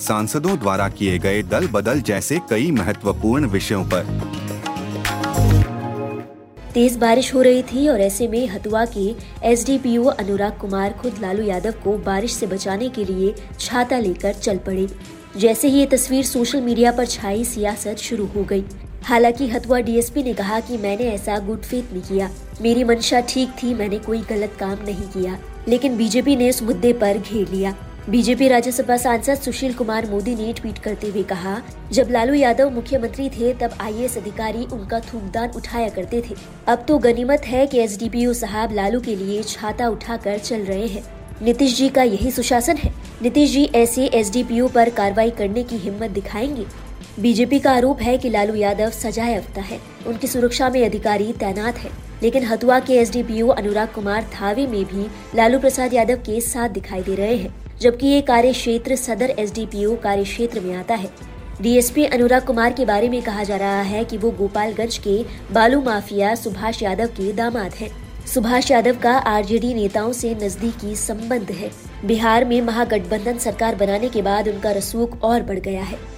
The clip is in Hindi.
सांसदों द्वारा किए गए दल बदल जैसे कई महत्वपूर्ण विषयों पर। तेज बारिश हो रही थी और ऐसे में हतुआ के एसडीपीओ अनुराग कुमार खुद लालू यादव को बारिश से बचाने के लिए छाता लेकर चल पड़े। जैसे ही ये तस्वीर सोशल मीडिया पर छाई सियासत शुरू हो गई। हालाँकि हथुआ डीएसपी ने कहा कि मैंने ऐसा गुड फेथ नहीं किया। मेरी मंशा ठीक थी, मैंने कोई गलत काम नहीं किया। लेकिन बीजेपी ने इस मुद्दे पर घेर लिया। बीजेपी राज्यसभा सांसद सुशील कुमार मोदी ने ट्वीट करते हुए कहा, जब लालू यादव मुख्यमंत्री थे, तब आईएएस अधिकारी उनका थूकदान उठाया करते थे। अब तो गनीमत है कि एसडीपीओ साहब लालू के लिए छाता उठाकर चल रहे हैं। नीतीश जी का यही सुशासन है। नीतीश जी ऐसे एसडीपीओ पर कार्रवाई करने की हिम्मत दिखाएँगे। बीजेपी का आरोप है कि लालू यादव सजाए अफ्ता है। उनकी सुरक्षा में अधिकारी तैनात है। लेकिन हतुआ के एसडीपीओ अनुराग कुमार थावे में भी लालू प्रसाद यादव के साथ दिखाई दे रहे हैं, जबकि ये कार्य क्षेत्र सदर एसडीपीओ कार्य क्षेत्र में आता है। डीएसपी अनुराग कुमार के बारे में कहा जा रहा है कि वो गोपालगंज के बालू माफिया सुभाष यादव के दामाद हैं। सुभाष यादव का आरजेडी नेताओं से नजदीकी संबंध है। बिहार में महागठबंधन सरकार बनाने के बाद उनका रसूख और बढ़ गया है।